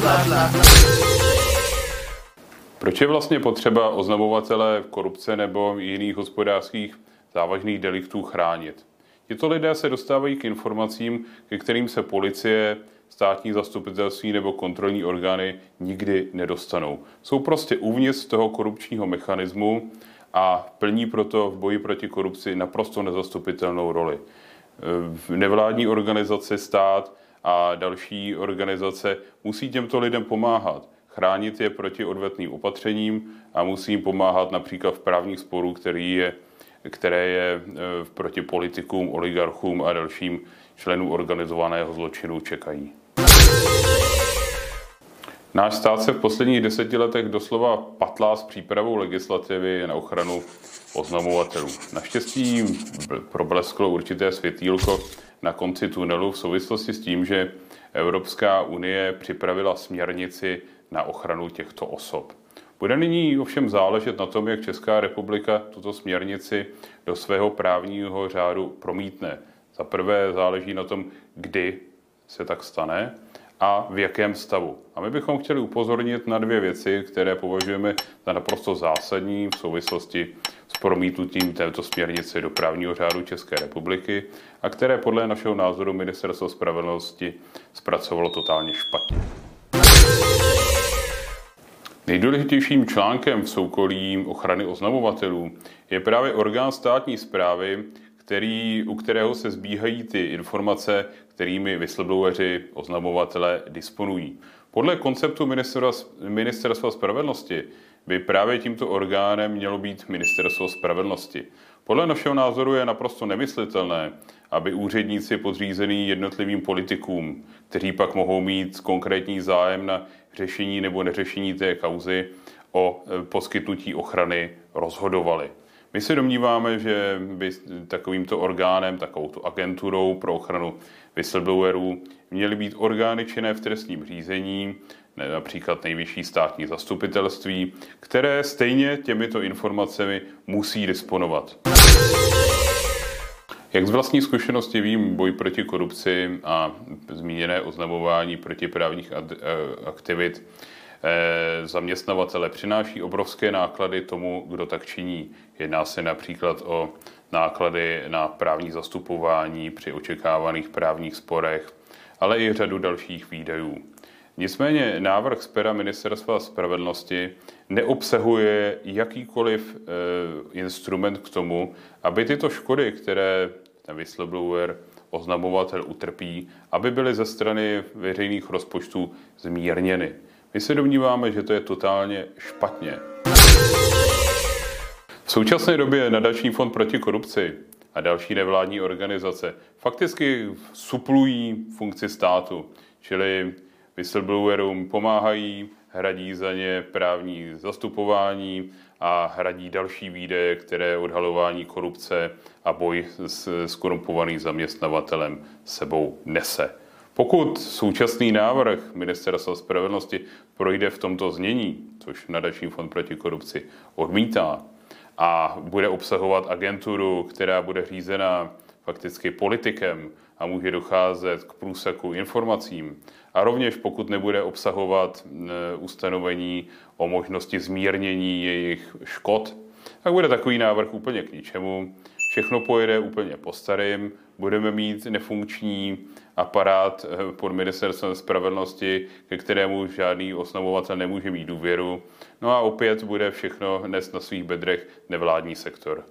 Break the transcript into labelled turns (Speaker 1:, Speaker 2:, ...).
Speaker 1: bla, bla.
Speaker 2: Proč je vlastně potřeba oznamovatele korupce nebo jiných hospodářských závažných deliktů chránit? Tito lidé se dostávají k informacím, ke kterým se policie, státní zastupitelství nebo kontrolní orgány nikdy nedostanou. Jsou prostě uvnitř toho korupčního mechanismu a plní proto v boji proti korupci naprosto nezastupitelnou roli. Nevládní organizace, stát a další organizace musí těmto lidem pomáhat, chránit je proti odvetným opatřením a musí jim pomáhat například v právních sporů, který je, které je e, proti politikům, oligarchům a dalším členům organizovaného zločinu čekají. Náš stát se v posledních deseti letech doslova patlá s přípravou legislativy na ochranu oznamovatelů. Naštěstí problesklo určité světýlko na konci tunelu v souvislosti s tím, že Evropská unie připravila směrnici na ochranu těchto osob. Bude nyní ovšem záležet na tom, jak Česká republika tuto směrnici do svého právního řádu promítne. Za prvé záleží na tom, kdy se tak stane a v jakém stavu. A my bychom chtěli upozornit na dvě věci, které považujeme za naprosto zásadní v souvislosti s promítnutím této směrnice do právního řádu České republiky a které podle našeho názoru Ministerstvo spravedlnosti zpracovalo totálně špatně. Nejdůležitějším článkem v soukolí ochrany oznamovatelů je právě orgán státní zprávy, který, u kterého se zbíhají ty informace, kterými whistlebloweri, oznamovatele disponují. Podle konceptu Ministerstva spravedlnosti by právě tímto orgánem mělo být Ministerstvo spravedlnosti. Podle našeho názoru je naprosto nemyslitelné, aby úředníci podřízení jednotlivým politikům, kteří pak mohou mít konkrétní zájem na řešení nebo neřešení té kauzy, o e, poskytnutí ochrany rozhodovali. My se domníváme, že by takovýmto orgánem, takovou agenturou pro ochranu whistleblowerů měly být orgány činné v trestním řízení, například nejvyšší státní zastupitelství, které stejně těmito informacemi musí disponovat. Jak z vlastní zkušenosti vím, boj proti korupci a zmíněné oznamování protiprávních aktivit Eh, zaměstnavatele přináší obrovské náklady tomu, kdo tak činí. Jedná se například o náklady na právní zastupování při očekávaných právních sporech, ale i řadu dalších výdajů. Nicméně návrh z pera Ministerstva spravedlnosti neobsahuje jakýkoliv e, instrument k tomu, aby tyto škody, které ten whistleblower, oznamovatel utrpí, aby byly ze strany veřejných rozpočtů zmírněny. My se domníváme, že to je totálně špatně. V současné době nadační fond proti korupci a další nevládní organizace fakticky suplují funkci státu, čili whistleblowerům pomáhají, hradí za ně právní zastupování a hradí další výdaje, které odhalování korupce a boj s, korumpovaným zaměstnavatelem sebou nese. Pokud současný návrh Ministerstva spravedlnosti projde v tomto znění, což nadační fond proti korupci odmítá, a bude obsahovat agenturu, která bude řízena fakticky politikem a může docházet k průseku informacím. A rovněž pokud nebude obsahovat e, ustanovení o možnosti zmírnění jejich škod, tak bude takový návrh úplně k ničemu. Všechno pojede úplně po starým, budeme mít nefunkční aparát eh, pod ministerstvem spravedlnosti, ke kterému žádný osnovovatel nemůže mít důvěru. No a opět bude všechno dnes na svých bedrech nevládní sektor.